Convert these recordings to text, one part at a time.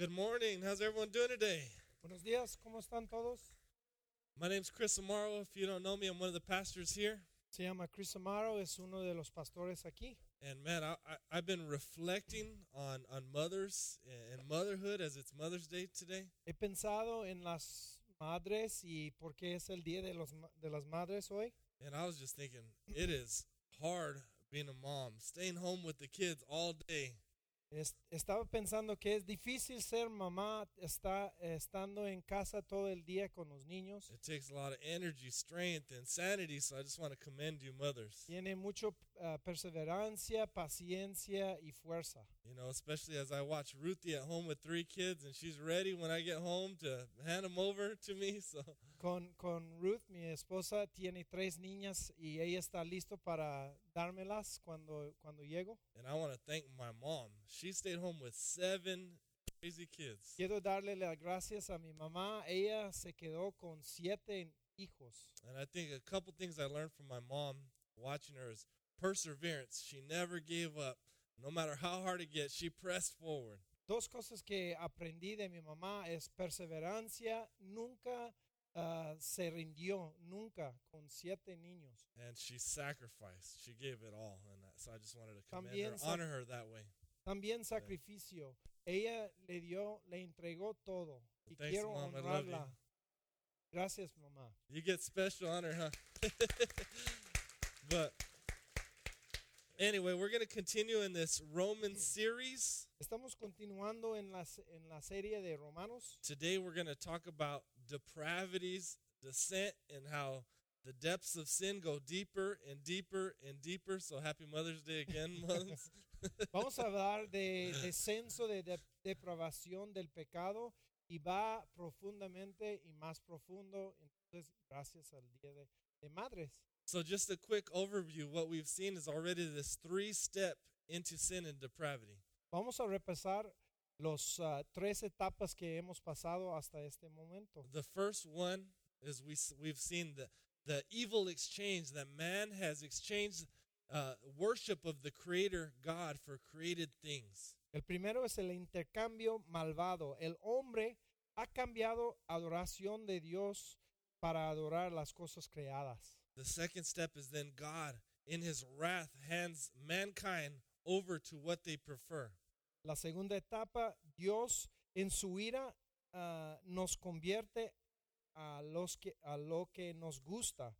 Good morning. How's everyone doing today? Buenos días, ¿cómo están todos? My name's Chris Amaro. If you don't know me, I'm one of the pastors here. Se llama Chris Amaro, es uno de los pastores aquí. And man, I, I, I've been reflecting on, on mothers and motherhood as it's Mother's Day today. He pensado en las madres y por qué es el día de, los, de las madres hoy. And I was just thinking, it is hard being a mom, staying home with the kids all day. Es- estaba pensando que es difícil ser mamá, está estando en casa todo el día con los niños. It takes a lot of energy, strength, and sanity. So I just want to commend you, mothers. Tiene mucho ah, perseverancia, paciencia y fuerza. You know, especially as I watch Ruthie at home with three kids, and she's ready when I get home to hand them over to me. So Con, con Ruth, mi esposa, tiene tres niñas y ella está listo para dármelas cuando, cuando llego. And I want to thank my mom. She stayed home with seven crazy kids. Quiero darle las gracias a mi mamá. Ella se quedó con siete hijos. And I think a couple things I learned from my mom watching her is perseverance. She never gave up. No matter how hard it gets, she pressed forward. Dos cosas que aprendí de mi mamá es perseverancia. Nunca ah, se rindió, nunca, con siete niños. And she sacrificed. She gave it all. And that- so I just wanted to commend También her, honor her that way. También sacrificio. Ella le dio, le entregó todo. Y Thanks, quiero Mom. Honrarla. Gracias, mamá. You get special honor, huh? but anyway, we're going to continue in this Roman series. Estamos continuando en la, en la serie de Romanos. Today we're going to talk about depravity's descent and how the depths of sin go deeper and deeper and deeper. So happy Mother's Day again, moms. Vamos a hablar de descenso de, de- depravación del pecado y va profundamente y más profundo. Entonces, gracias al Día de, de Madres. So just a quick overview. What we've seen is already this three-step into sin and depravity. Vamos a repasar los ah, tres etapas que hemos pasado hasta este momento. The first one is we we've seen the the evil exchange that man has exchanged uh, worship of the Creator God for created things. El primero es el intercambio malvado. El hombre ha cambiado adoración de Dios para adorar las cosas creadas. The second step is then God, in His wrath, hands mankind over to what they prefer. La segunda etapa, Dios en su ira ah, nos convierte a, los que, a lo que nos gusta.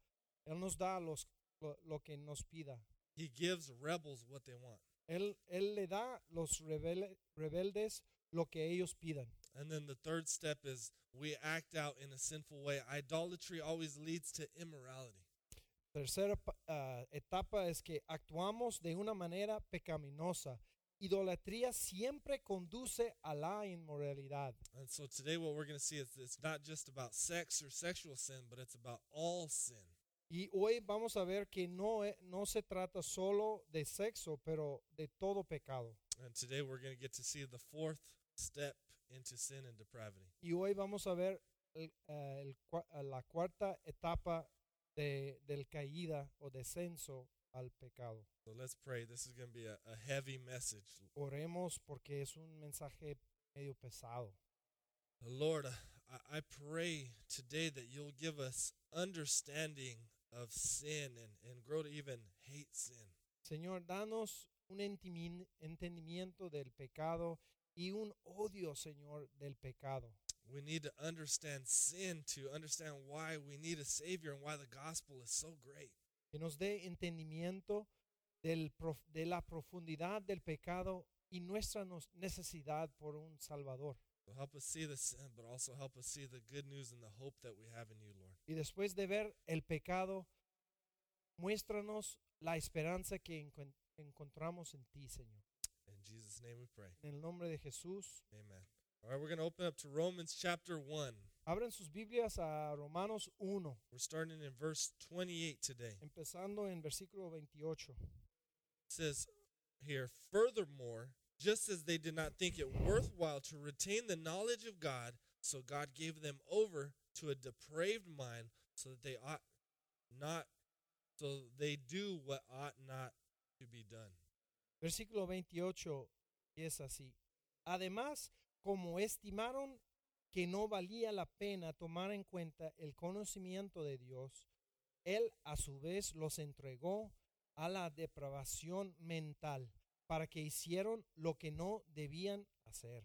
Él nos da los, lo, lo que nos pida. He gives rebels what they want. Él, él le da los rebel- rebeldes lo que ellos pidan. And then the third step is we act out in a sinful way. Idolatry always leads to immorality. Tercera ah, etapa es que actuamos de una manera pecaminosa. Idolatría siempre conduce a la inmoralidad. And so today, what we're going to see is it's not just about sex or sexual sin, but it's about all sin. Y hoy vamos a ver que no, e- no se trata solo de sexo, pero de todo pecado. And today, we're going to get to see the fourth step into sin and depravity. Y hoy vamos a ver el- el cua- eh, la cuarta etapa de, del caída o descenso al pecado. So let's pray. This is going to be a, a heavy message. Oremos porque es un mensaje medio pesado. Lord, I, I pray today that you'll give us understanding of sin and, and grow to even hate sin. Señor, danos un entendimiento del pecado y un odio, Señor, del pecado. We need to understand sin to understand why we need a Savior and why the gospel is so great. Que nos dé entendimiento del de la profundidad del pecado y nuestra necesidad por un Salvador. So help us see the sin, but also help us see the good news and the hope that we have in you, Lord. Y después de ver el pecado, muéstranos la esperanza que encon- encontramos en ti, Señor. In Jesus' name we pray. En el nombre de Jesús. Amen. All right, we're going to open up to Romans chapter 1. Abran sus Biblias a Romanos 1, We're starting in verse 28 today. empezando en versículo 28. It says here, Furthermore, just as they did not think it worthwhile to retain the knowledge of God, so God gave them over to a depraved mind, so that they ought not, so they do what ought not to be done. Versículo 28 es así. Además, como estimaron que no valía la pena tomar en cuenta el conocimiento de Dios, Él a su vez los entregó a la depravación mental para que hicieron lo que no debían hacer.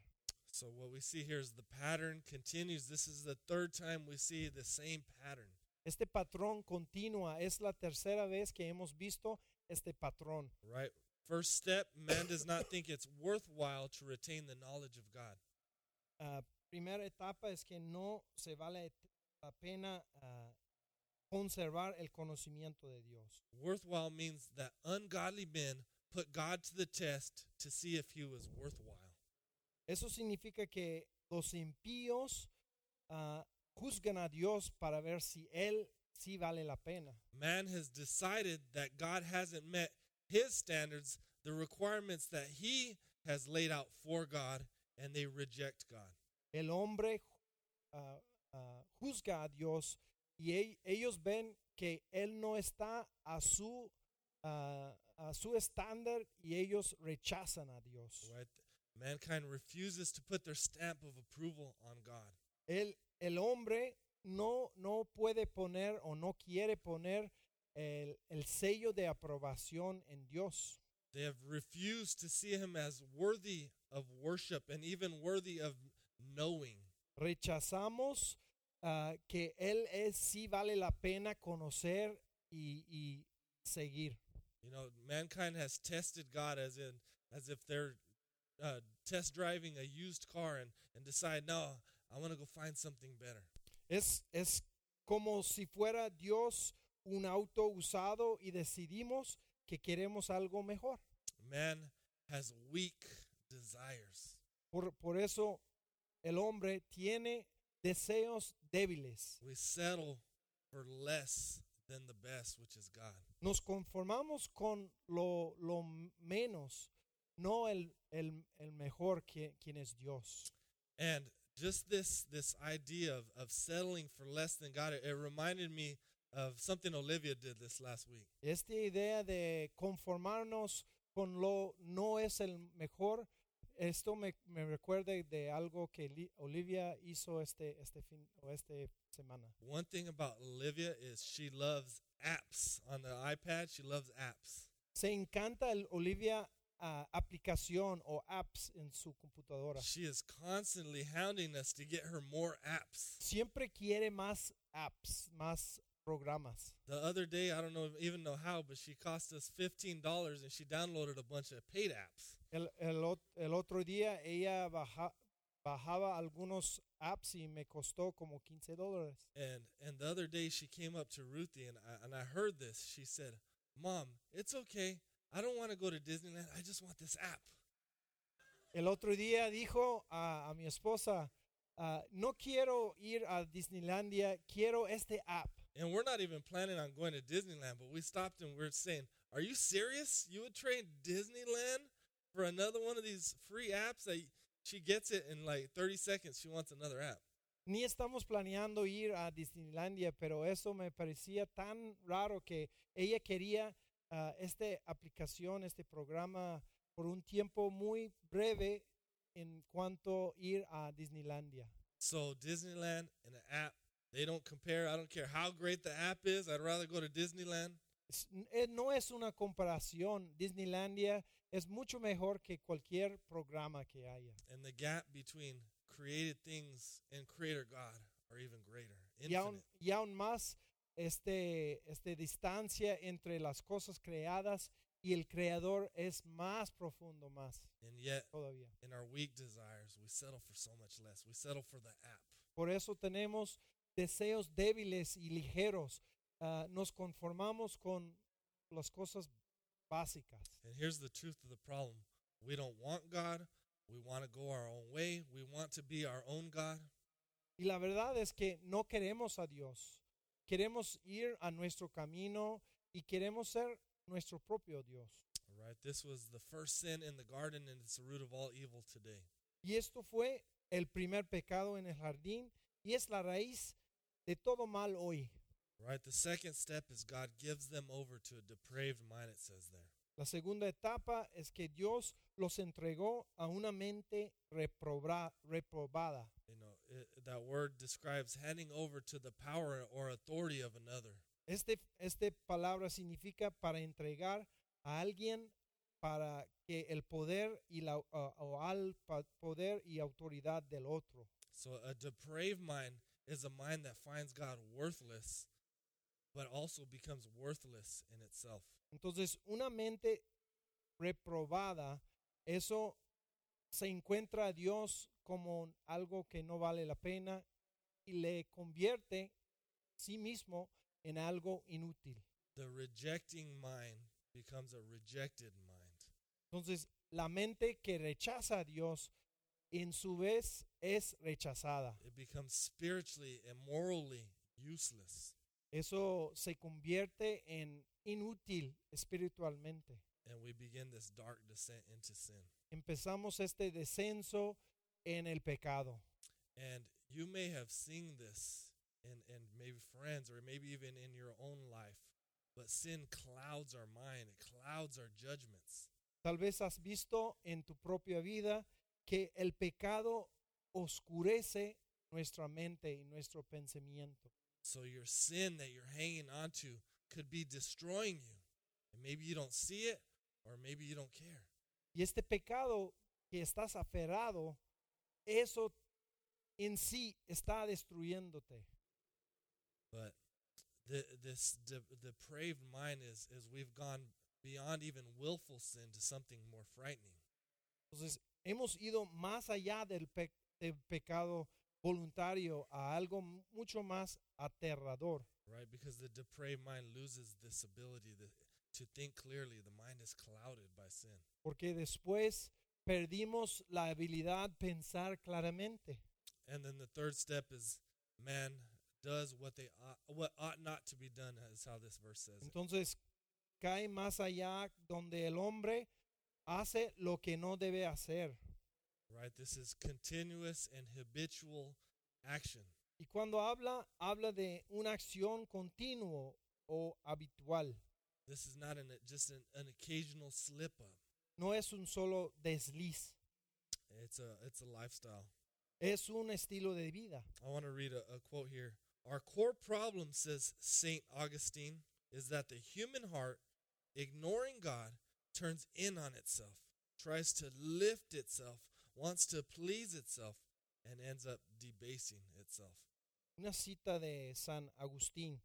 So what we see here is the pattern continues. This is the third time we see the same pattern. Este patrón continúa, es la tercera vez que hemos visto este patrón. Right? First step, man does not think it's worthwhile to retain the knowledge of God. Ah, primera etapa es que no se vale la pena ah, conservar el conocimiento de Dios. Worthwhile means that ungodly men put God to the test to see if he was worthwhile. Eso significa que los impíos ah, juzgan a Dios para ver si Él sí vale la pena. Man has decided that God hasn't met his standards, the requirements that he has laid out for God, and they reject God. El hombre ah, ah, juzga a Dios y e- ellos ven que Él no está a su, ah, a su estándar y ellos rechazan a Dios. Right? Mankind refuses to put their stamp of approval on God. El, el hombre no, no puede poner o no quiere poner el, el sello de aprobación en Dios. They have refused to see him as worthy of worship and even worthy of knowing. Rechazamos ah, que Él es, sí vale la pena conocer y, y seguir. You know, mankind has tested God as in as if they're uh, test driving a used car and, and decide, no, I want to go find something better. Es, es como si fuera Dios un auto usado y decidimos que queremos algo mejor. Man has weak desires. Por, por eso el hombre tiene deseos débiles. We settle for less than the best, which is God. Nos conformamos con lo, lo menos, no el, el, el mejor que, quien es Dios. And just this this idea of, of settling for less than God, it, it reminded me of something Olivia did this last week. Esta idea de conformarnos con lo no es el mejor, esto me, me recuerda de algo que Olivia hizo este, este fin o este semana. One thing about Olivia is she loves apps on the iPad. She loves apps. Se encanta el Olivia ah, aplicación o apps en su computadora. She is constantly hounding us to get her more apps. Siempre quiere más apps, más programas. The other day, I don't know even know how, but she cost us fifteen dollars, and she downloaded a bunch of paid apps. El, el, el otro día ella baja- bajaba algunos apps y me costó como 15 dólares. And and the other day, she came up to Ruthie, and I, and I heard this. She said, "Mom, it's okay. I don't want to go to Disneyland. I just want this app." El otro día dijo a, a mi esposa, ah, no quiero ir a Disneylandia, quiero este app. And we're not even planning on going to Disneyland, but we stopped and we're saying, "Are you serious? You would trade Disneyland for another one of these free apps that she gets it in like 30 seconds. She wants another app." Ni estamos planeando ir a Disneylandia, pero eso me parecía tan raro que ella quería ah, esta aplicación, este programa por un tiempo muy breve en cuanto ir a Disneylandia. So Disneyland and an app, they don't compare. I don't care how great the app is. I'd rather go to Disneyland. Eh, no es una comparación. Disneylandia es mucho mejor que cualquier programa que haya. And the gap between created things and creator God are even greater. Y aún, Infinite. y aún más este, este distancia entre las cosas creadas y el creador es más profundo, más And yet, todavía. in our weak desires, we settle for so much less. We settle for the app. Por eso tenemos deseos débiles y ligeros. Ah, nos conformamos con las cosas básicas. And here's the truth of the problem we don't want God. We want to go our own way. We want to be our own God. Y la verdad es que no queremos a Dios. Queremos ir a nuestro camino y queremos ser nuestro propio Dios. All right. This was the first sin in the garden, and it's the root of all evil today. Y esto fue el primer pecado en el jardín y es la raíz de todo mal hoy. Right. The second step is God gives them over to a depraved mind, it says there. La segunda etapa es que Dios los entregó a una mente reproba- reprobada. You know, it, that word describes handing over to the power or authority of another. Este, este palabra significa para entregar a alguien para que el poder y la a- o al poder y autoridad del otro. So a depraved mind is a mind that finds God worthless, but also becomes worthless in itself. Entonces, una mente reprobada, eso se encuentra a Dios como algo que no vale la pena y le convierte sí mismo en algo inútil. The rejecting mind becomes a rejected mind. Entonces, la mente que rechaza a Dios, en su vez, es rechazada. It becomes spiritually and morally useless. Eso se convierte en inútil espiritualmente. And we begin this dark descent into sin. Empezamos este descenso en el pecado. And you may have seen this in, in maybe friends or maybe even in your own life. But sin clouds our mind, it clouds our judgments. Tal vez has visto en tu propia vida que el pecado oscurece nuestra mente y nuestro pensamiento. So your sin that you're hanging onto could be destroying you. And maybe you don't see it or maybe you don't care. Y este pecado que estás aferrado, eso en sí está destruyéndote. But the, this de- depraved mind is, is we've gone beyond even willful sin to something more frightening. Entonces, hemos ido más allá del, pe- del pecado voluntario a algo mu- mucho más aterrador. right? Because the depraved mind loses this ability to, think clearly. The mind is clouded by sin. Porque después perdimos la habilidad pensar claramente. And then the third step is man does what they ought, what ought not to be done, is how this verse says. it. Entonces cae más allá donde el hombre hace lo que no debe hacer. Right? This is continuous and habitual action. Y cuando habla, habla de una acción continua o habitual. This is not an, just an, an occasional slip up. No es un solo desliz, It's a it's a lifestyle. es un estilo de vida. I want to read a, a quote here. Our core problem, says Saint Augustine, is that the human heart, ignoring God, turns in on itself, tries to lift itself, wants to please itself, and ends up debasing itself. Una cita de San Agustín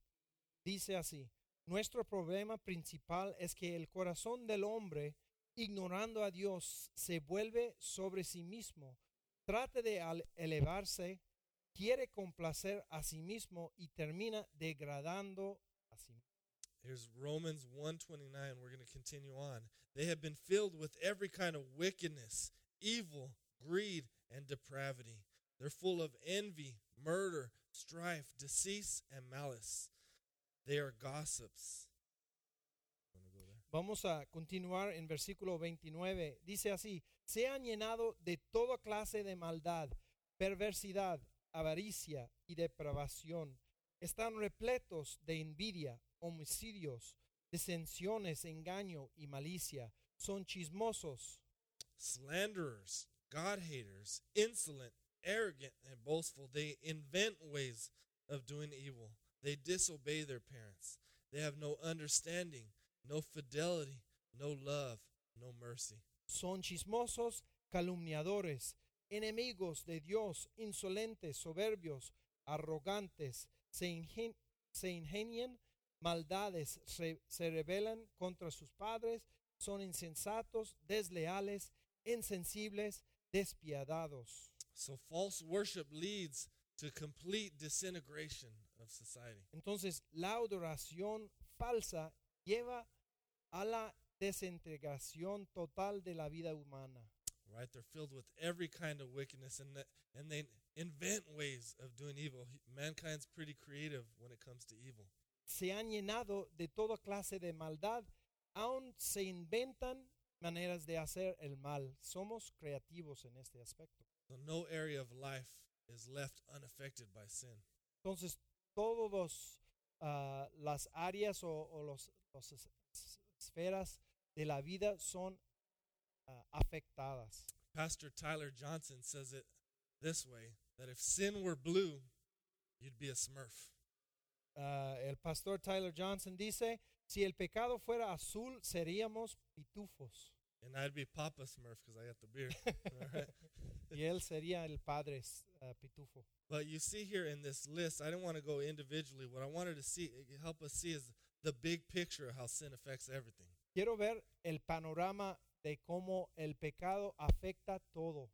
dice así, nuestro problema principal es que el corazón del hombre, ignorando a Dios, se vuelve sobre sí mismo, trata de elevarse, quiere complacer a sí mismo y termina degradando a sí mismo. Here's Romans 129. We're going to continue on. They have been filled with every kind of wickedness, evil, greed, and depravity. They're full of envy, murder, strife, deceit, and malice. They are gossips. Vamos a continuar en versículo 29. Dice así, se han llenado de toda clase de maldad, perversidad, avaricia y depravación. Están repletos de envidia, homicidios, disensiones, engaño y malicia. Son chismosos, Slanderers, God haters, insolent, arrogant, and boastful. They invent ways of doing evil. They disobey their parents. They have no understanding, no fidelity, no love, no mercy. son chismosos, calumniadores, enemigos de Dios, insolentes, soberbios, arrogantes, se, ingen- se ingenian maldades, se, se rebelan contra sus padres, son insensatos, desleales, insensibles, despiadados. So false worship leads to complete disintegration of society. Entonces, la adoración falsa lleva a la desintegración total de la vida humana. Right? They're filled with every kind of wickedness and that, and they invent ways of doing evil. Mankind's pretty creative when it comes to evil. Se han llenado de toda clase de maldad, aún se inventan maneras de hacer el mal. Somos creativos en este aspecto. So no area of life is left unaffected by sin. Entonces, todas las áreas o, o es- esferas de la vida son ah, afectadas. Pastor Tyler Johnson says it this way that if sin were blue, you'd be a smurf. Ah, el pastor Tyler Johnson dice, si el pecado fuera azul, seríamos pitufos. And I'd be Papa Smurf because I got the beard. Right. Y él sería el padre ah, pitufo. But you see here in this list, I didn't want to go individually. What I wanted to see, help us see, is the big picture of how sin affects everything. Quiero ver el panorama de cómo el pecado afecta todo.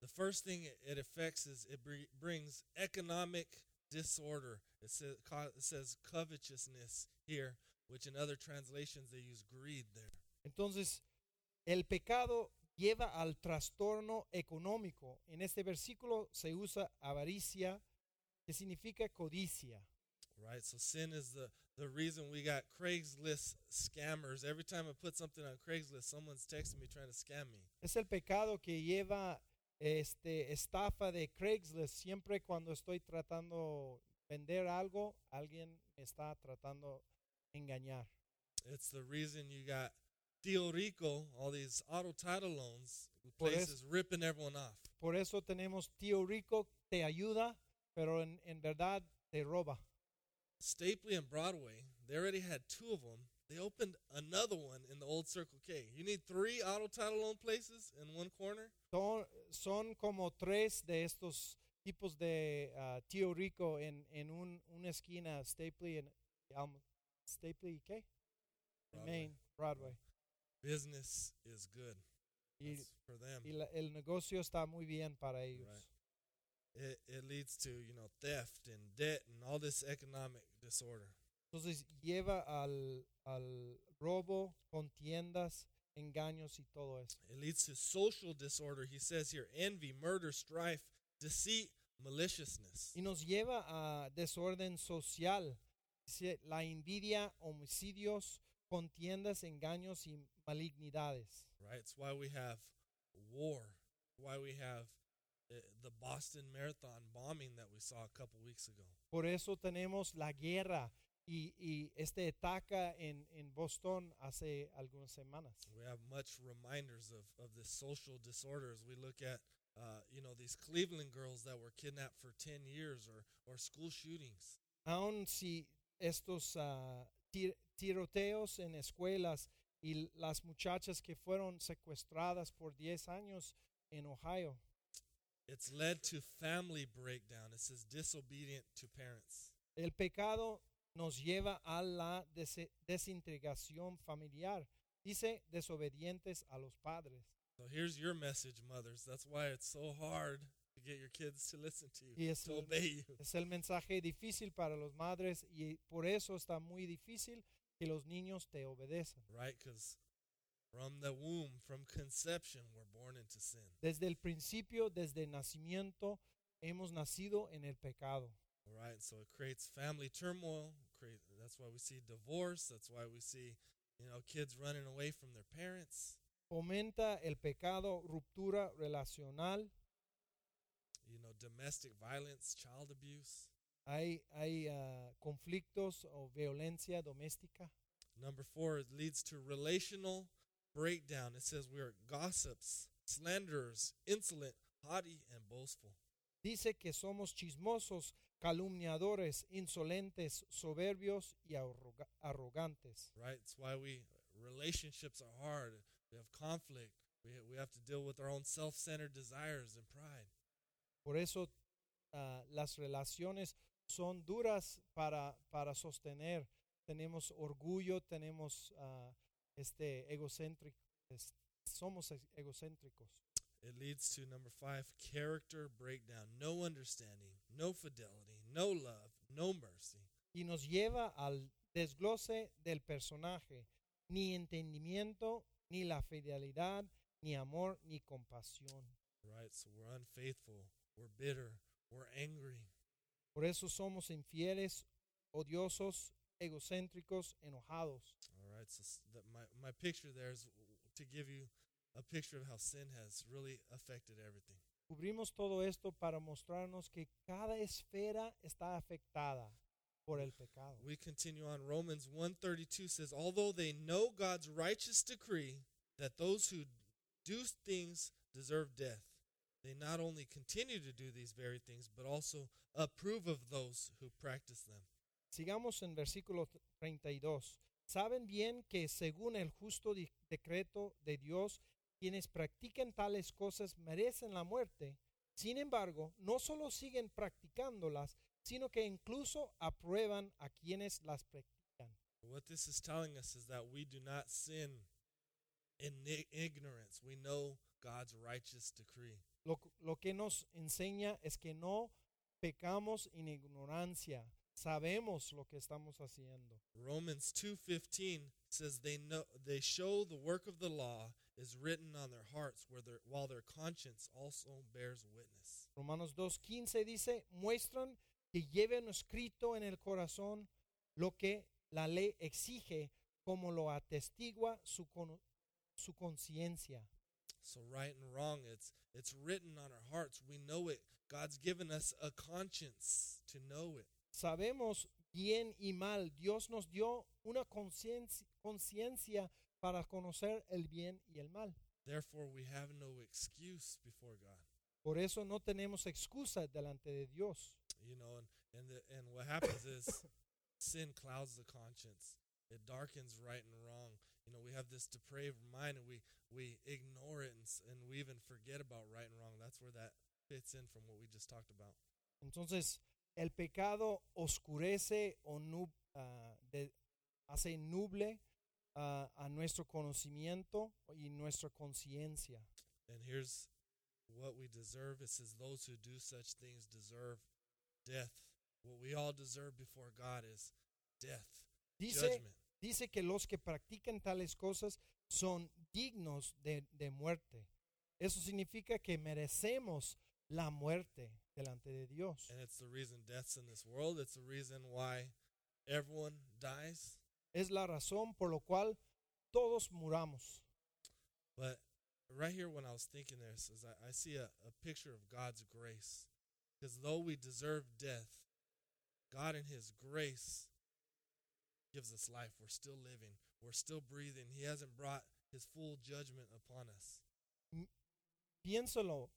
The first thing it affects is it brings economic disorder. It says, it says covetousness here, which in other translations they use greed there. Entonces, el pecado lleva al trastorno económico. En este versículo se usa avaricia, que significa codicia. Right? So sin is the, the reason we got Craigslist scammers. Every time I put something on Craigslist, someone's texting me trying to scam me. Es el pecado que lleva este estafa de Craigslist. Siempre cuando estoy tratando vender algo, alguien me está tratando engañar. It's the reason you got Tío Rico, all these auto title loans, places ripping everyone off. Por eso tenemos tío rico te ayuda, pero en, en verdad te roba. Stapley and Broadway, they already had two of them. They opened another one in the old Circle K. You need three auto title loan places in one corner? Son, son como tres de estos tipos de ah, tío rico en, en un, una esquina, Stapley and um, Stapley qué? Broadway. Main, Broadway. Business is good. Y, That's for them. y la- el negocio está muy bien para ellos. Right. It, it leads to, you know, theft and debt and all this economic disorder. Entonces lleva al, al robo, contiendas, engaños y todo eso. It leads to social disorder. He says here envy, murder, strife, deceit, maliciousness. Y nos lleva a desorden social, la envidia, homicidios, contiendas, engaños y malignidades. right? It's why we have war. Why we have uh, the Boston Marathon bombing that we saw a couple weeks ago. Por eso tenemos la guerra y, y este ataque en, en Boston hace algunas semanas. We have much reminders of, of this social disorders. we look at, uh, you know, these Cleveland girls that were kidnapped for 10 years or, or school shootings. Aun si estos ah, tir- tiroteos en escuelas y las muchachas que fueron secuestradas por 10 años en Ohio, It's led to family breakdown. It says disobedient to parents. el pecado nos lleva a la dese- desintegración familiar. Dice desobedientes a los padres. So here's your message, mothers. That's why it's so hard to get your kids to listen to you, Y es to el- obey you. Es el mensaje difícil para los madres y por eso está muy difícil que los niños te obedezcan. right? Because from the womb, from conception, we're born into sin. Desde el principio, desde el nacimiento, hemos nacido en el pecado. All right, so it creates family turmoil. Create, that's why we see divorce. That's why we see, you know, kids running away from their parents. Fomenta el pecado, ruptura relacional. You know, domestic violence, child abuse. Hay, hay ah, conflictos o violencia doméstica. Number four, it leads to relational breakdown. It says we are gossips, slanderers, insolent, haughty, and boastful. Dice que somos chismosos, calumniadores, insolentes, soberbios y arroga- arrogantes. Right? It's why we relationships are hard. We have conflict. We we have to deal with our own self-centered desires and pride. Por eso ah, las relaciones son duras para, para sostener. Tenemos orgullo, tenemos ah, este egocéntrico, somos egocéntricos. It leads to number five, character breakdown. No understanding, no fidelity, no love, no mercy. Y nos lleva al desglose del personaje. Ni entendimiento, ni la fidelidad, ni amor, ni compasión. Right? So we're unfaithful, we're bitter, we're angry. Por eso somos infieles, odiosos, egocéntricos, enojados. All right. So that my my picture there is to give you a picture of how sin has really affected everything. Cubrimos todo esto para mostrarnos que cada esfera está afectada. Por el pecado. We continue on. Romans 132 says, Although they know God's righteous decree that those who do things deserve death, they not only continue to do these very things, but also approve of those who practice them. Sigamos en versículo 32. Saben bien que según el justo decreto de Dios, quienes practican tales cosas merecen la muerte. Sin embargo, no solo siguen practicándolas, sino que incluso aprueban a quienes las practican. What this is telling us is that we do not sin in ignorance. We know God's righteous decree. Lo, lo que nos enseña es que no pecamos en ignorancia. Sabemos lo que estamos haciendo. Romans 2:15 says they know they show the work of the law is written on their hearts where their, while their conscience also bears witness. Romanos 2.15 dice, muestran que lleven escrito en el corazón lo que la ley exige, como lo atestigua su, con- su conciencia. So right and wrong it's it's written on our hearts. We know it. God's given us a conscience to know it. Sabemos bien y mal. Dios nos dio una conciencia conciencia para conocer el bien y el mal. Therefore we have no excuse before God. Por eso no tenemos excusa delante de Dios. You know, and and the, and what happens is sin clouds the conscience. It darkens right and wrong. You know, we have this depraved mind and we we ignore it and, and we even forget about right and wrong. That's where that fits in from what we just talked about. Entonces, el pecado oscurece o nu- ah, de- hace nuble ah, a nuestro conocimiento y nuestra conciencia. And here's what we deserve. It says those who do such things deserve death. What we all deserve before God is death, Dice, judgment. dice que los que practican tales cosas son dignos de, de muerte. Eso significa que merecemos la muerte delante de Dios. And it's the reason death's in this world. It's the reason why everyone dies. Es la razón por lo cual todos muramos. But right here, when I was thinking this, is I, I see a, a picture of God's grace. Because though we deserve death, God in His grace gives us life. We're still living. We're still breathing. He hasn't brought His full judgment upon us. Piénsalo,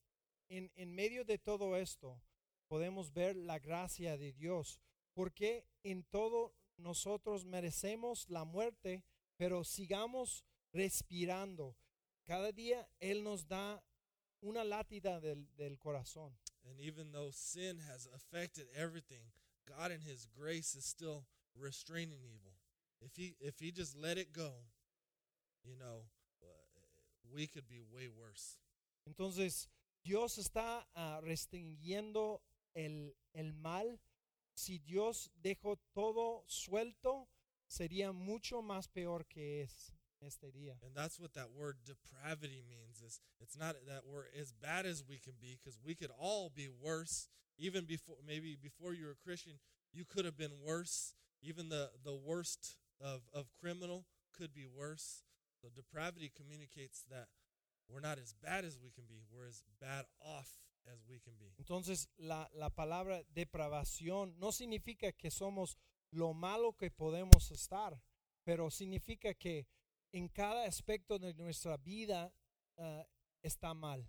en, en medio de todo esto podemos ver la gracia de Dios, porque en todo nosotros merecemos la muerte, pero sigamos respirando. Cada día Él nos da una látida del, del corazón. And even though sin has affected everything, God in His grace is still restraining evil. If He if He just let it go, you know, uh, we could be way worse. Entonces, Dios está ah, restringiendo el, el mal. Si Dios dejó todo suelto, sería mucho más peor que es este día. And that's what that word depravity means. Is it's not that we're as bad as we can be because we could all be worse. Even before maybe before you were a Christian, you could have been worse. Even the the worst of of criminal could be worse. So depravity communicates that we're not as bad as we can be. We're as bad off as we can be. Entonces, la, la palabra depravación no significa que somos lo malo que podemos estar, pero significa que en cada aspecto de nuestra vida ah, está mal.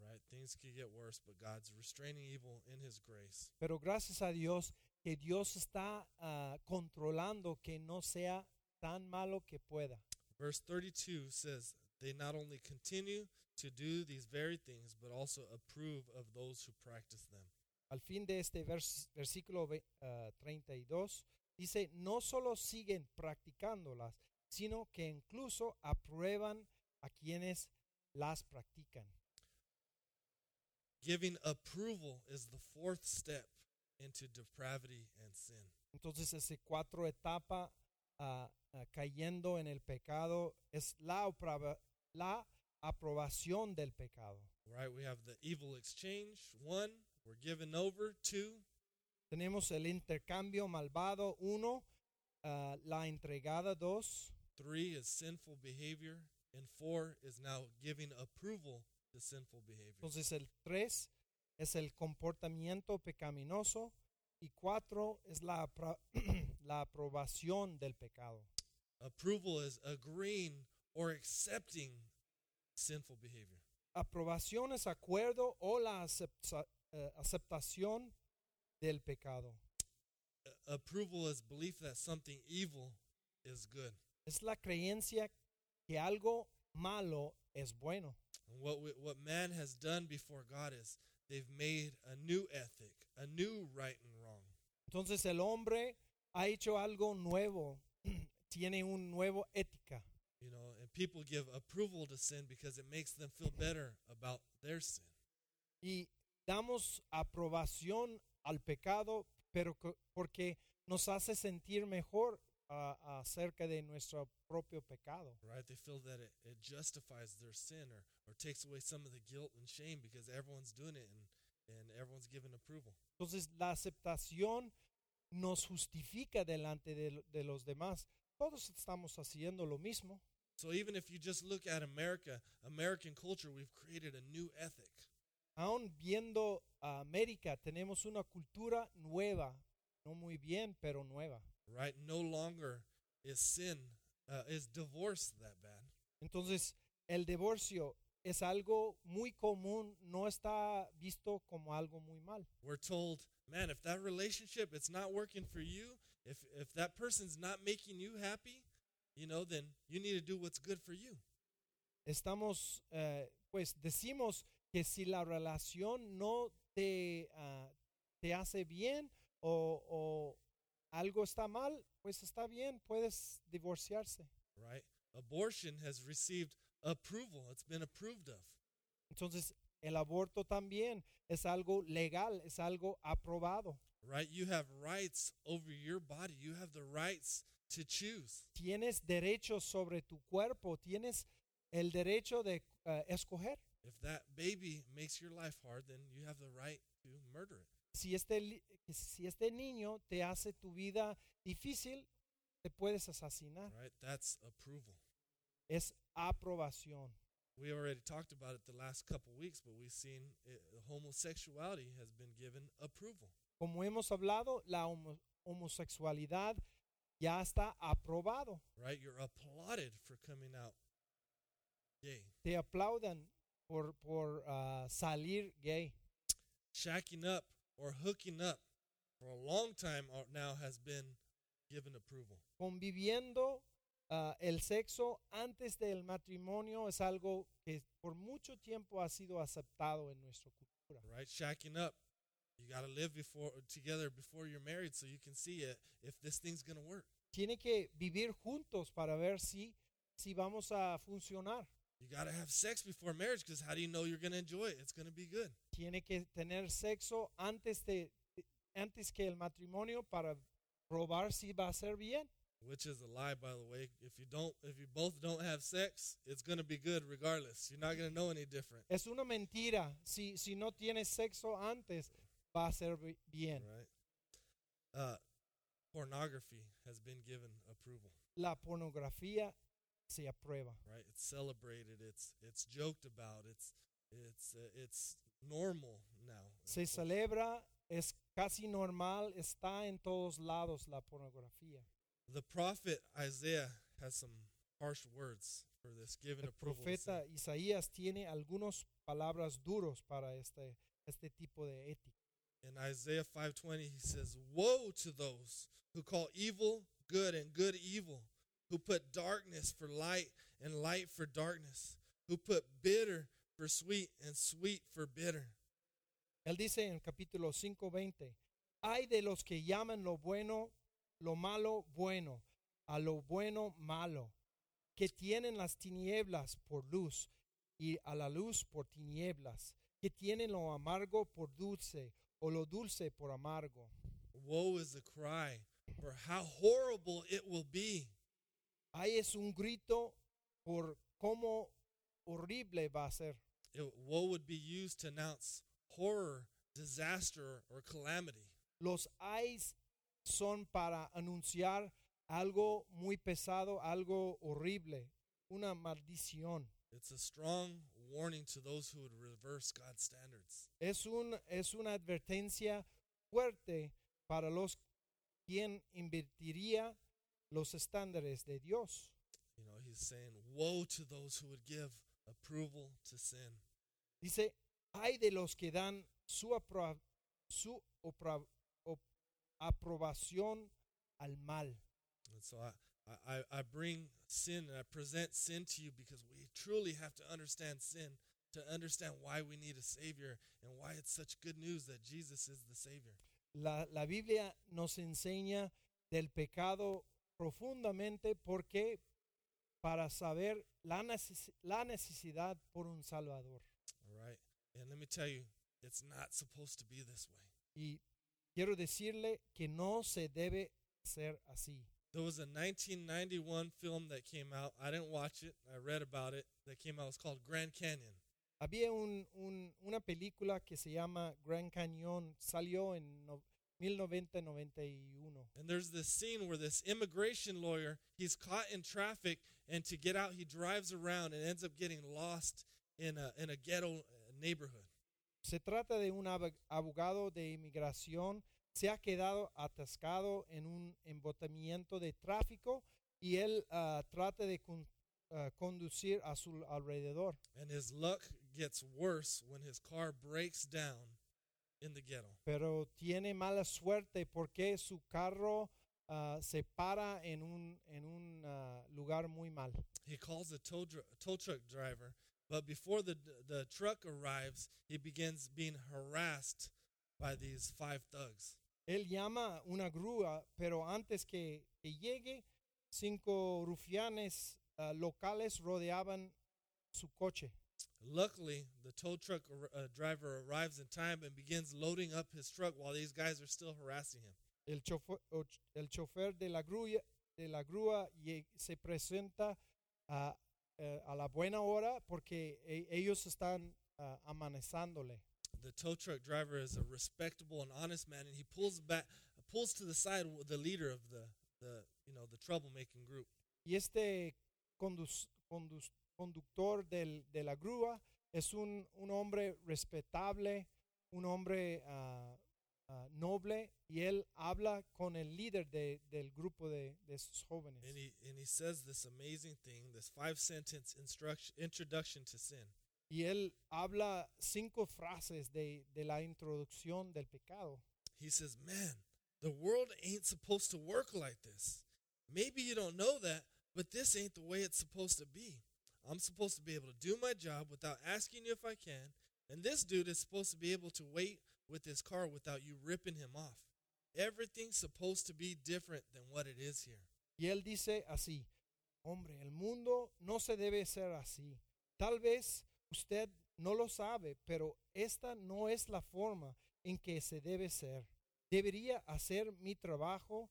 Right? Things could get worse, but God's restraining evil in His grace. Pero gracias a Dios que Dios está ah, controlando que no sea tan malo que pueda. Verse 32 says, They not only continue to do these very things, but also approve of those who practice them. Al fin de este vers- versículo ve- ah, 32 dice, no solo siguen practicándolas, sino que incluso aprueban a quienes las practican. Giving approval is the fourth step into depravity and sin. Entonces, ese cuatro etapa ah, ah, cayendo en el pecado es la, la aprobación del pecado. Right? We have the evil exchange, one, we're given over, two, Tenemos el intercambio malvado, uno, ah, la entregada, dos, three is sinful behavior, and four is now giving approval to sinful behavior. Entonces el 3 es el comportamiento pecaminoso, y cuatro es la, apro- la aprobación del pecado. Approval is agreeing or accepting sinful behavior. Aprobación es acuerdo o la acepta- eh, aceptación del pecado. Approval is belief that something evil is good. Es la creencia que algo malo es bueno. And what we, what man has done before God is they've made a new ethic, a new right and wrong. Entonces el hombre ha hecho algo nuevo, tiene un nuevo ética. You know, and people give approval to sin because it makes them feel better about their sin. y damos aprobación al pecado, pero porque nos hace sentir mejor ah, acerca de nuestro propio pecado. Right? They feel that it, it justifies their sin or, or takes away some of the guilt and shame because everyone's doing it and, and everyone's giving approval. Entonces la aceptación nos justifica delante de, de los demás. Todos estamos haciendo lo mismo. So even if you just look at America, American culture, we've created a new ethic. Aún viendo a América, tenemos una cultura nueva, no muy bien, pero nueva. Right? No longer is sin, uh, is divorce that bad. Entonces, el divorcio es algo muy común, no está visto como algo muy mal. We're told, man, if that relationship it's not working for you, if if that person's not making you happy, you know, then you need to do what's good for you. Estamos, eh, pues decimos que si la relación no te, ah, te hace bien o, o algo está mal, pues está bien, puedes divorciarse. Right? Abortion has received approval. It's been approved of. Entonces, el aborto también es algo legal, es algo aprobado. Right? You have rights over your body. You have the rights to choose. Tienes derechos sobre tu cuerpo, tienes el derecho de eh, escoger. If that baby makes your life hard, then you have the right to murder it. Si este, li- si este niño te hace tu vida difícil, te puedes asesinar. Right? That's approval. Es aprobación. We already talked about it the last couple weeks, but we've seen it, homosexuality has been given approval. Como hemos hablado, la homo- homosexualidad ya está aprobado. Right? You're applauded for coming out gay. Te aplaudan por, por ah, salir gay. Shacking up or hooking up for a long time now has been given approval. Conviviendo ah, el sexo antes del matrimonio es algo que por mucho tiempo ha sido aceptado en nuestra cultura. Right? Shacking up. You got to live before together before you're married so you can see it if this thing's going to work. Tiene que vivir juntos para ver si, si vamos a funcionar. You got to have sex before marriage because how do you know you're to enjoy it? It's to be good. Tiene que tener sexo antes, de, antes que el matrimonio para probar si va a ser bien. Which is a lie, by the way. If you don't, if you both don't have sex, it's to be good regardless. You're not to know any different. Es una mentira. Si, si no tienes sexo antes, va a ser bien. Right? Uh, pornography has been given approval. La pornografía se aprueba. Right? It's celebrated. It's it's joked about. It's it's uh, it's normal now. Se celebra, es casi normal, está en todos lados la pornografía. The prophet Isaiah has some harsh words for this, giving El approval. profeta Isaías tiene algunas palabras duros para este, este tipo de ética. In Isaiah 5:20 he says, "Woe to those who call evil good and good evil, who put darkness for light and light for darkness, who put bitter for sweet and sweet for bitter." Él dice en capítulo 5:20, hay de los que llaman lo bueno, lo malo bueno, a lo bueno malo, que tienen las tinieblas por luz y a la luz por tinieblas, que tienen lo amargo por dulce o lo dulce por amargo. Woe is the cry for how horrible it will be. Ahí es un grito por cómo horrible va a ser. It, woe would be used to announce horror, disaster, or calamity. Los ayes son para anunciar algo muy pesado, algo horrible, una maldición. It's a strong warning to those who would reverse God's standards. Es, un, es una advertencia fuerte para los quien invertiría los estándares de Dios. You know, he's saying, Woe to those who would give approval to sin. Dice, hay de los que dan su, apro- su opra- aprobación al mal. And so I, I, I- I bring sin and I present sin to you because we truly have to understand sin to understand why we need a Savior and why it's such good news that Jesus is the Savior. La, la Biblia nos enseña del pecado profundamente porque para saber la, neces- la necesidad por un Salvador. All right. And let me tell you, it's not supposed to be this way. Y quiero decirle que no se debe ser así. There was a 1991 film that came out. I didn't watch it. I read about it. That came out. It's called Grand Canyon. Había un, un- una película que se llama Grand Canyon, salió en no- 1991. And there's this scene where this immigration lawyer, he's caught in traffic, and to get out, he drives around and ends up getting lost in a in a ghetto uh, neighborhood. Se trata de un abogado de inmigración, se ha quedado atascado en un embotamiento de tráfico y él ah, trata de con- ah, conducir a su alrededor. And his luck gets worse when his car breaks down in the ghetto. Pero tiene mala suerte porque su carro ah, se para en un, en un ah, lugar muy mal. He calls a tow, tow truck driver, but before the the truck arrives, he begins being harassed by these five thugs. Él llama una grúa, pero antes que, que llegue, cinco rufianes ah, locales rodeaban su coche. Luckily, the tow truck uh, driver arrives in time and begins loading up his truck while these guys are still harassing him. El chofer, el chofer de la grúa, de la grúa se presenta a, eh, a la buena hora porque ellos están ah, amanezándole. The tow truck driver is a respectable and honest man, and he pulls back, pulls to the side with the leader of the, the you know, the troublemaking group. Y este conductor del- de la grúa es un, un hombre respetable, un hombre ah, ah, noble, y él habla con el líder de- del grupo de, de esos jóvenes. And he and he says this amazing thing, this five sentence instruction introduction to sin. Y él habla cinco frases de, de la introducción del pecado. He says, "Man, the world ain't supposed to work like this. Maybe you don't know that, but this ain't the way it's supposed to be. I'm supposed to be able to do my job without asking you if I can, and this dude is supposed to be able to wait with his car without you ripping him off. Everything's supposed to be different than what it is here." Y él dice así, hombre, el mundo no se debe ser así. Tal vez usted no lo sabe, pero esta no es la forma en que se debe ser. Debería hacer mi trabajo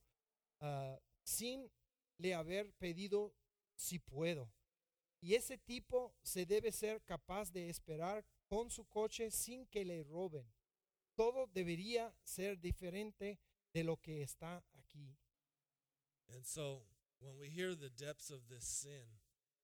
ah, sin le haber pedido si puedo. Y ese tipo se debe ser capaz de esperar con su coche sin que le roben. Todo debería ser diferente de lo que está aquí. And so when we hear the depths of this sin,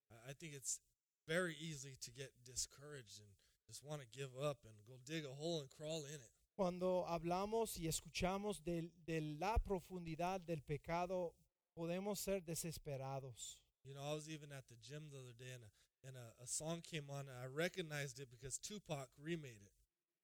I- I think it's very easy to get discouraged and just want to give up and go dig a hole and crawl in it. Cuando hablamos y escuchamos de, de la profundidad del pecado, podemos ser desesperados. You know, I was even at the gym the other day and a, and a, a song came on and I recognized it because Tupac remade it.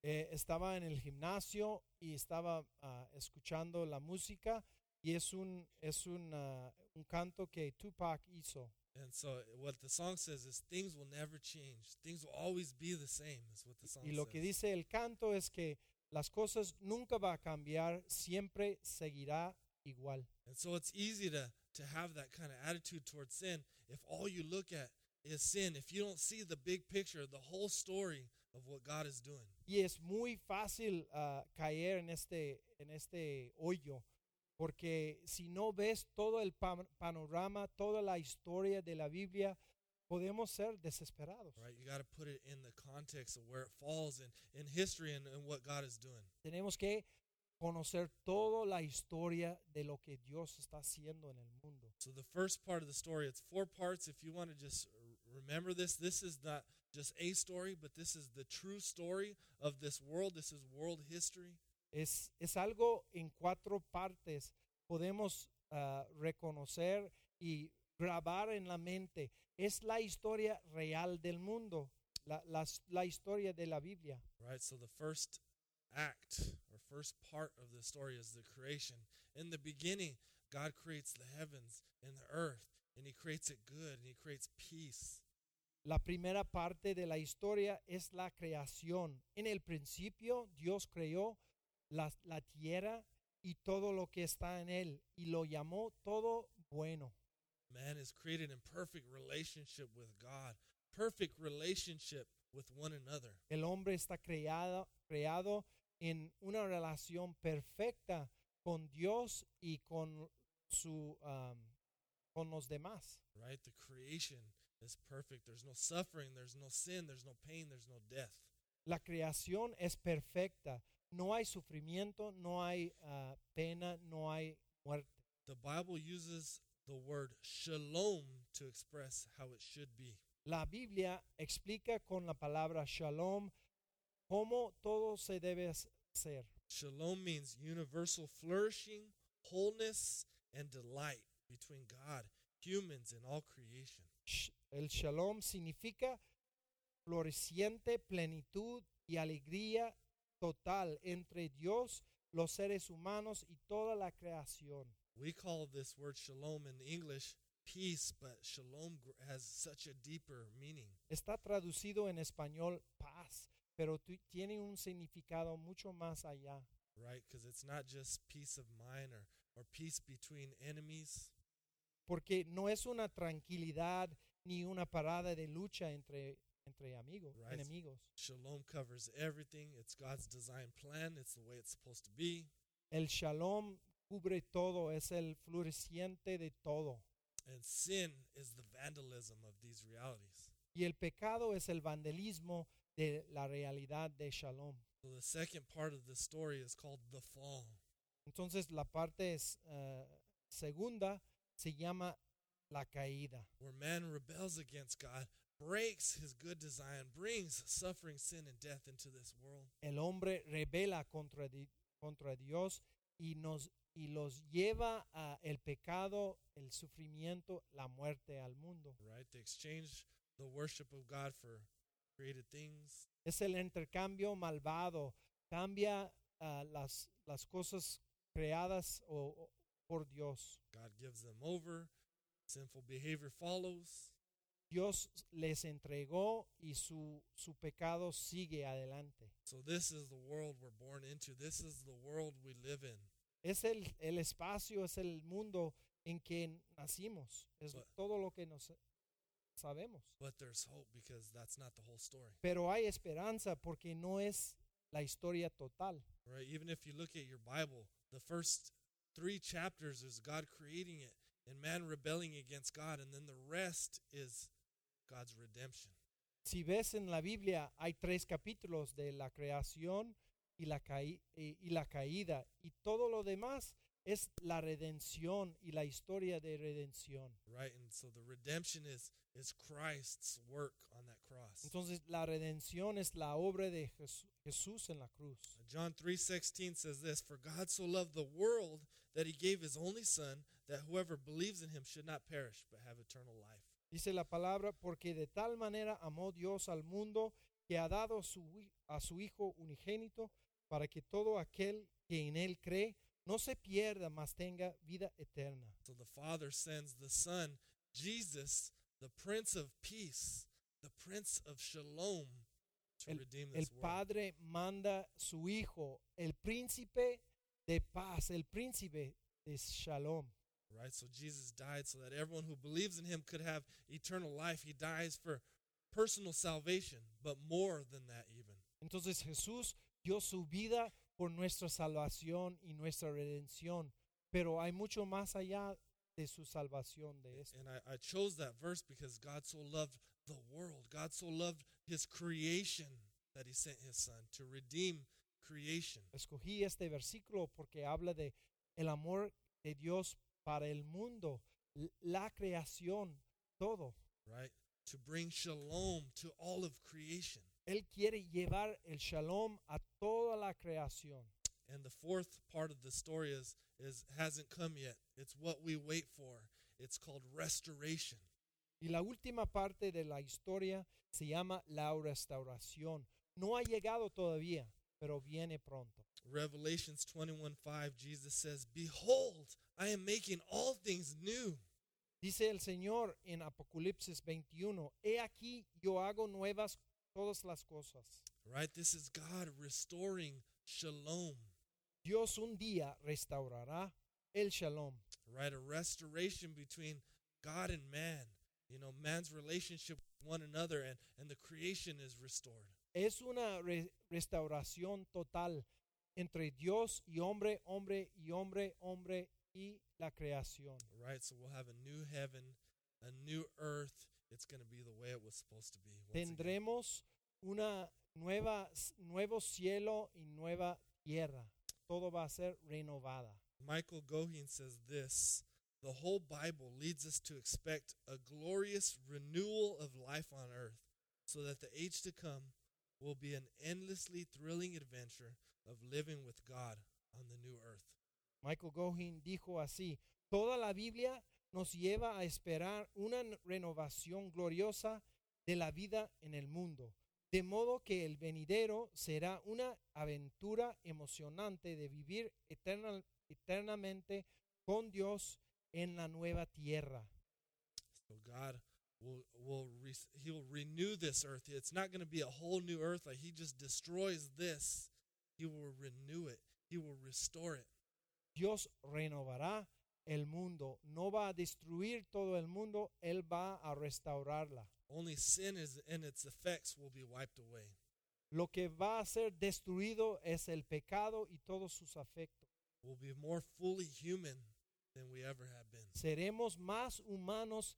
Eh, estaba en el gimnasio y estaba ah, escuchando la música y es un, es un, ah, un canto que Tupac hizo. And so what the song says is things will never change. Things will always be the same is what the song Y lo que says. dice el canto es que las cosas nunca va a cambiar, siempre seguirá igual. And so it's easy to to have that kind of attitude towards sin if all you look at is sin, if you don't see the big picture, the whole story of what God is doing. Y es muy fácil ah, caer en este, en este hoyo, porque si no ves todo el pa- panorama, toda la historia de la Biblia, podemos ser desesperados. Right? You got to put it in the context of where it falls in, in history and, and what God is doing. Tenemos que conocer toda la historia de lo que Dios está haciendo en el mundo. So the first part of the story, it's four parts. If you want to just remember this, this is not just a story, but this is the true story of this world. This is world history. Es, es algo en cuatro partes. Podemos ah, reconocer y grabar en la mente. Es la historia real del mundo, la, la historia de la Biblia. Right? So the first act first part of the story is the creation. In the beginning, God creates the heavens and the earth, and He creates it good, and He creates peace. La primera parte de la historia es la creación. En el principio Dios creó la, la tierra y todo lo que está en él y lo llamó todo bueno. Man is created in perfect relationship with God, perfect relationship with one another. El hombre está creado, creado en una relación perfecta con Dios y con, su, um, con los demás. Right? The creation is perfect. There's no suffering, there's no sin, there's no pain, there's no death. La creación es perfecta. No hay sufrimiento, no hay ah, pena, no hay muerte. The Bible uses the word shalom to express how it should be. La Biblia explica con la palabra shalom cómo todo se debe hacer. Shalom means universal flourishing, wholeness, and delight between God, humans, and all creation. El shalom significa floreciente plenitud y alegría total entre Dios, los seres humanos y toda la creación. We call this word shalom in English peace, but shalom has such a deeper meaning. Está traducido en español paz, pero tiene un significado mucho más allá. right? Because it's not just peace of mind or, or peace between enemies, porque no es una tranquilidad ni una parada de lucha entre, entre amigos, Right. enemigos. Shalom covers everything. It's God's design plan. It's the way it's supposed to be. El shalom cubre todo, es el floreciente de todo. And sin is the vandalism of these realities. Y el pecado es el vandalismo de la realidad de shalom. So the second part of the story is called the fall. Entonces la parte es, eh, segunda se llama la caída, where man rebels against God, breaks his good design, brings suffering, sin, and death into this world. el hombre revela contra, di- contra Dios y nos y los lleva a el pecado, el sufrimiento, la muerte al mundo. Right? They exchange the worship of God for. Es el intercambio malvado, cambia ah, las, las cosas creadas o- o- por Dios. God gives them over. Sinful behavior follows. Dios les entregó y su, su pecado sigue adelante. So this is the world we're born into. This is the world we live in. Es el, el espacio, es el mundo en que nacimos. Es But- todo lo que nos sabemos. But there's hope because that's not the whole story. Pero hay esperanza porque no es la historia total. Right? Even if you look at your Bible, the first three chapters is God creating it and man rebelling against God, and then the rest is God's redemption. Si ves en la Biblia, hay tres capítulos de la creación y la, y, eh, y la caída, y todo lo demás es la redención y la historia de redención. right and so the redemption is is christ's work on that cross Entonces, la redención es la obra de Jes- Jesús en la cruz. john 3:16 says this for god so loved the world that he gave his only son that whoever believes in him should not perish but have eternal life Dice la palabra, porque de tal manera amó Dios al mundo que ha dado su a su Hijo unigénito para que todo aquel que en él cree no se pierda, mas tenga vida eterna. so the father sends the son jesus the prince of peace the prince of shalom to redeem El this world Padre manda su Hijo, el príncipe de paz, el príncipe de shalom. right so jesus died so that everyone who believes in him could have eternal life he dies for personal salvation but more than that even Entonces Jesús dio su vida por nuestra salvación y nuestra redención, pero hay mucho más allá de su salvación de esto. And I, I chose that verse because God so loved the world. God so loved his creation that he sent his son to redeem creation. Escogí este versículo porque habla de el amor de Dios para el mundo, la creación, todo. Right? To bring shalom to all of creation. Él quiere llevar el shalom a toda la creación. And the fourth part of the story is is hasn't come yet. It's what we wait for. It's called restoration. Y la última parte de la historia se llama la restauración. No ha llegado todavía, pero viene pronto. Revelations 21:5 Jesus says, "Behold, I am making all things new." Dice el Señor en Apocalipsis 21, He aquí yo hago nuevas todas las cosas. Right? This is God restoring shalom. Dios un día restaurará el shalom. Right? A restoration between God and man. You know, man's relationship with one another and, and the creation is restored. Es una re- restauración total entre Dios y hombre, hombre y hombre, hombre y la creación. Right? So we'll have a new heaven, a new earth. It's going to be the way it was supposed to be. Tendremos una nueva nuevo cielo y nueva tierra. Todo va a ser renovada. Michael Goheen says this The whole Bible leads us to expect a glorious renewal of life on earth, so that the age to come will be an endlessly thrilling adventure of living with God on the new earth. Michael Goheen dijo así, toda la Biblia nos lleva a esperar una renovación gloriosa de la vida en el mundo, de modo que el venidero será una aventura emocionante de vivir eterna- eternamente con Dios en la nueva tierra. So God will will re, he'll renew this earth. It's not going to be a whole new earth like he just destroys this. He will renew it. He will restore it. Dios renovará el mundo, no va a destruir todo el mundo, Él va a restaurarla. Only sin is and its effects will be wiped away. Lo que va a ser destruido es el pecado y todos sus afectos. We'll be more fully human than we ever have been. Seremos más humanos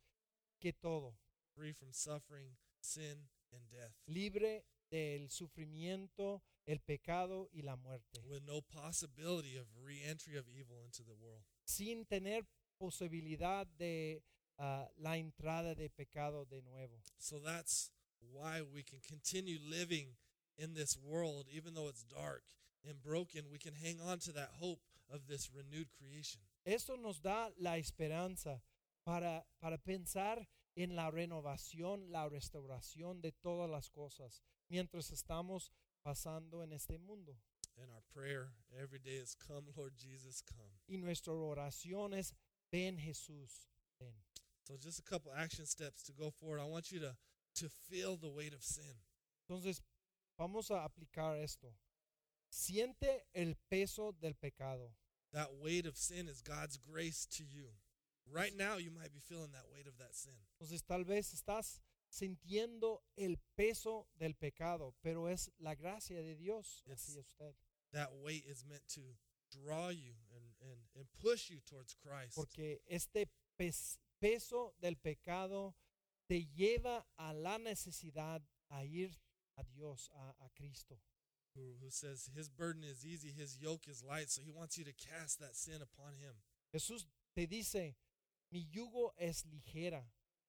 que todo, free from suffering, sin, and death, libre del sufrimiento, el pecado y la muerte, with no possibility of re-entry of evil into the world. sin tener posibilidad de ah, la entrada de pecado de nuevo. So that's why we can continue living in this world, even though it's dark and broken. We can hang on to that hope of this renewed creation. Esto nos da la esperanza para, para pensar en la renovación, la restauración de todas las cosas mientras estamos pasando en este mundo. And our prayer every day is, "Come, Lord Jesus, come." Y nuestra oración es, ven Jesús, ven. So just a couple action steps to go forward. I want you to to feel the weight of sin. Entonces, vamos a aplicar esto. Siente el peso del pecado. That weight of sin is God's grace to you. Right now, you might be feeling that weight of that sin. Entonces, tal vez estás sintiendo el peso del pecado, pero es la gracia de Dios hacia usted. That weight is meant to draw you and, and, and push you towards Christ. Porque este pes- peso del pecado te lleva a la necesidad a ir a Dios, a, a Cristo. Who, who says his burden is easy, his yoke is light. So he wants you to cast that sin upon him. Jesús te dice, mi yugo es ligera,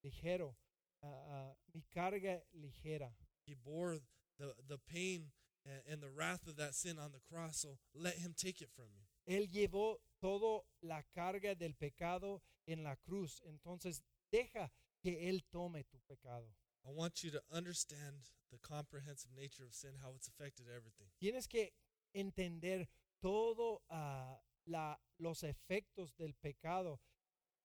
ligero, ah, mi carga ligera. He bore the, the pain and, the wrath of that sin on the cross. So let him take it from you. Él llevó toda la carga del pecado en la cruz. Entonces, deja que Él tome tu pecado. I want you to understand the comprehensive nature of sin, how it's affected everything. Tienes que entender todo ah, la, los efectos del pecado.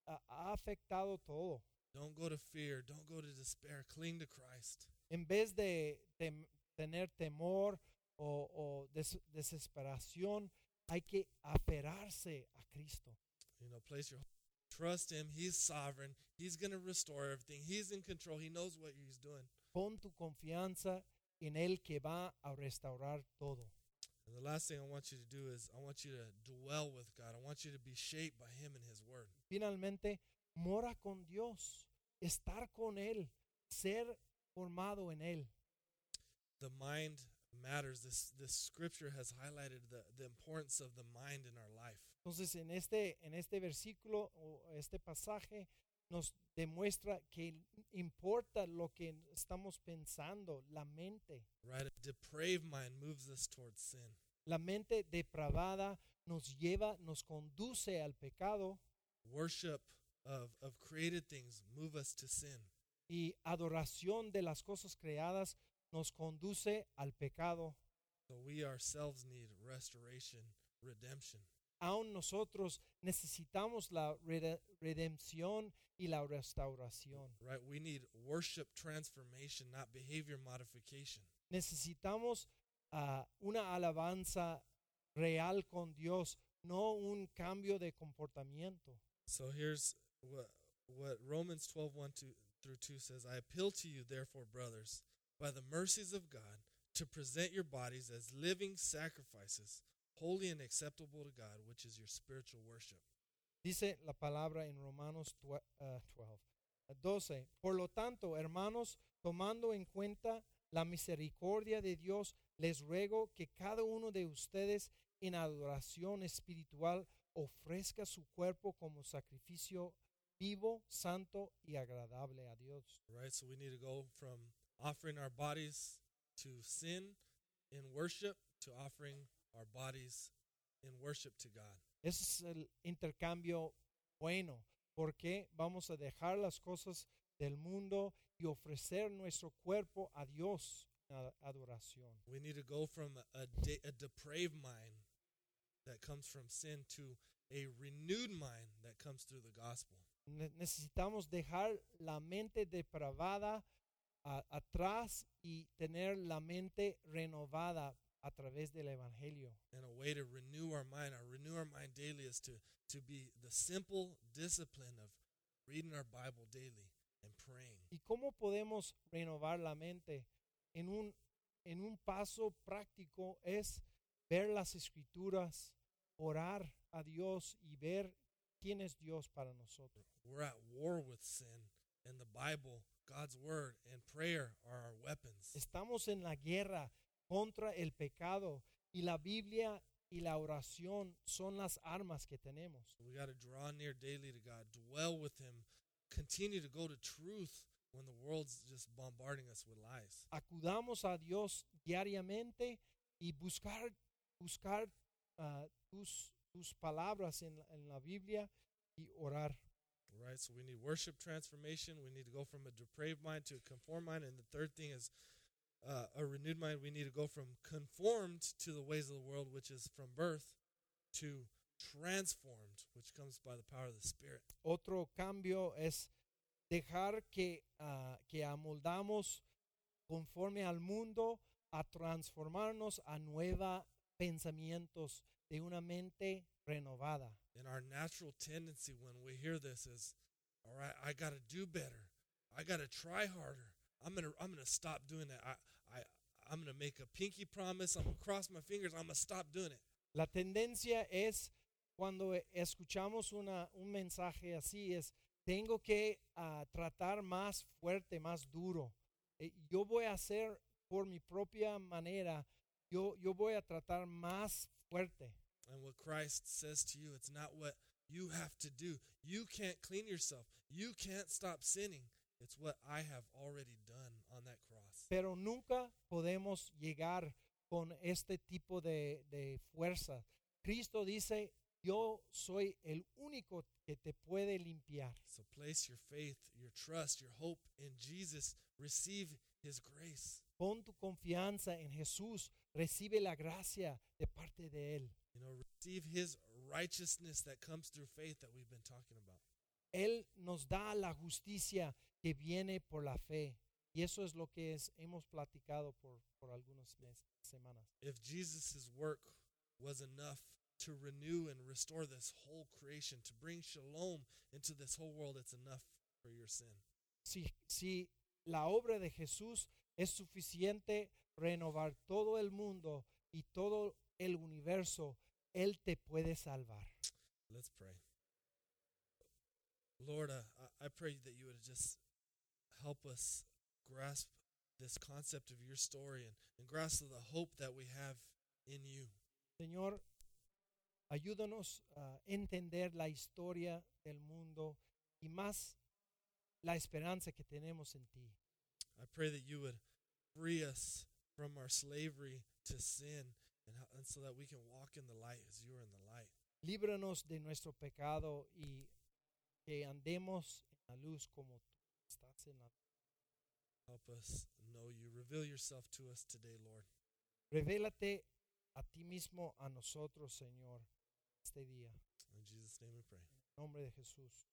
Ah, ha afectado todo. Don't go to fear. Don't go to despair. Cling to Christ. En vez de tem- tener temor o, o des- desesperación, hay que aferrarse a Cristo. You know, place your trust him. He's sovereign. He's going to restore everything. He's in control. He knows what he's doing. Pon tu confianza en Él que va a restaurar todo. And the last thing I want you to do is I want you to dwell with God. I want you to be shaped by him and his word. Finalmente, mora con Dios, estar con Él, ser formado en Él. The mind matters. This this scripture has highlighted the, the importance of the mind in our life. Entonces, en este, en este versículo o este pasaje nos demuestra que importa lo que estamos pensando, la mente. Right? A depraved mind moves us towards sin. La mente depravada nos lleva, nos conduce al pecado Worship of, of created things move us to sin. y adoración de las cosas creadas nos conduce al pecado. So we ourselves need restoration, redemption. Aún nosotros necesitamos la rede- redención y la restauración. Right? We need worship transformation, not behavior modification. Necesitamos ah, una alabanza real con Dios, no un cambio de comportamiento. So here's what what Romans 12, 1 2 through 2 says I appeal to you, therefore, brothers, by the mercies of God, to present your bodies as living sacrifices, holy and acceptable to God, which is your spiritual worship. Dice la palabra en Romanos ah, 12. 12. Por lo tanto, hermanos, tomando en cuenta la misericordia de Dios, les ruego que cada uno de ustedes en adoración espiritual ofrezca su cuerpo como sacrificio vivo, santo y agradable a Dios. Right? So we need to go from offering our bodies to sin in worship to offering our bodies in worship to God. Ese es el intercambio bueno, porque vamos a dejar las cosas del mundo y ofrecer nuestro cuerpo a Dios en adoración. We need to go from a, de- a depraved mind that comes from sin to a renewed mind that comes through the gospel. Ne- necesitamos dejar la mente depravada a- atrás y tener la mente renovada a través del Evangelio. And a way to renew our mind, our renew our mind daily is to, to be the simple discipline of reading our Bible daily and praying. ¿Y cómo podemos renovar la mente? En un, en un paso práctico es ver las escrituras, orar a Dios y ver quién es Dios para nosotros. We're at war with sin, and the Bible, God's word, and prayer are our weapons. Estamos en la guerra contra el pecado y la Biblia y la oración son las armas que tenemos. We got to draw near daily to God, dwell with Him, continue to go to truth when the world's just bombarding us with lies. Acudamos a Dios diariamente y buscar, buscar ah, tus, tus palabras en, la- en la Biblia y orar. Right? So we need worship transformation. We need to go from a depraved mind to a conformed mind. And the third thing is uh, a renewed mind. We need to go from conformed to the ways of the world, which is from birth, to transformed, which comes by the power of the Spirit. Otro cambio es dejar que, ah, que amoldamos conforme al mundo a transformarnos a nuevos pensamientos de una mente renovada. And our natural tendency when we hear this is, all right, I got to do better. I got to try harder. I'm gonna, I'm gonna stop doing that. I, I, I'm gonna make a pinky promise. I'm gonna cross my fingers. I'm gonna stop doing it. La tendencia es cuando escuchamos una, un mensaje así es, tengo que ah, tratar más fuerte, más duro. Eh, yo voy a hacer por mi propia manera, yo, yo voy a tratar más fuerte. And what Christ says to you, it's not what you have to do. You can't clean yourself. You can't stop sinning. It's what I have already done on that cross. Pero nunca podemos llegar con este tipo de, de fuerza. Cristo dice, yo soy el único que te puede limpiar. So place your faith, your trust, your hope in Jesus. Receive his grace. Pon tu confianza en Jesús, recibe la gracia de parte de Él. You know, receive his righteousness that comes through faith that we've been talking about. Él nos da la justicia que viene por la fe. Y eso es lo que es, hemos platicado por, por algunas mes- semanas. If Jesus' work was enough to renew and restore this whole creation, to bring shalom into this whole world, it's enough for your sin. Si, si la obra de Jesús es suficiente renovar todo el mundo y todo el universo, Él te puede salvar. Let's pray. Lord, uh, I- pray that you would just help us grasp this concept of your story and, and grasp the hope that we have in you. Señor, ayúdanos a entender la historia del mundo y más la esperanza que tenemos en ti. I pray that you would free us from our slavery to sin and, and so that we can walk in the light as you are in the light. Líbranos de nuestro pecado y que andemos en la luz como tú estás en la Help us know you. Reveal yourself to us today, Lord. Revélate a ti mismo a nosotros, Señor, este día. In Jesus' name we pray. En nombre de Jesús.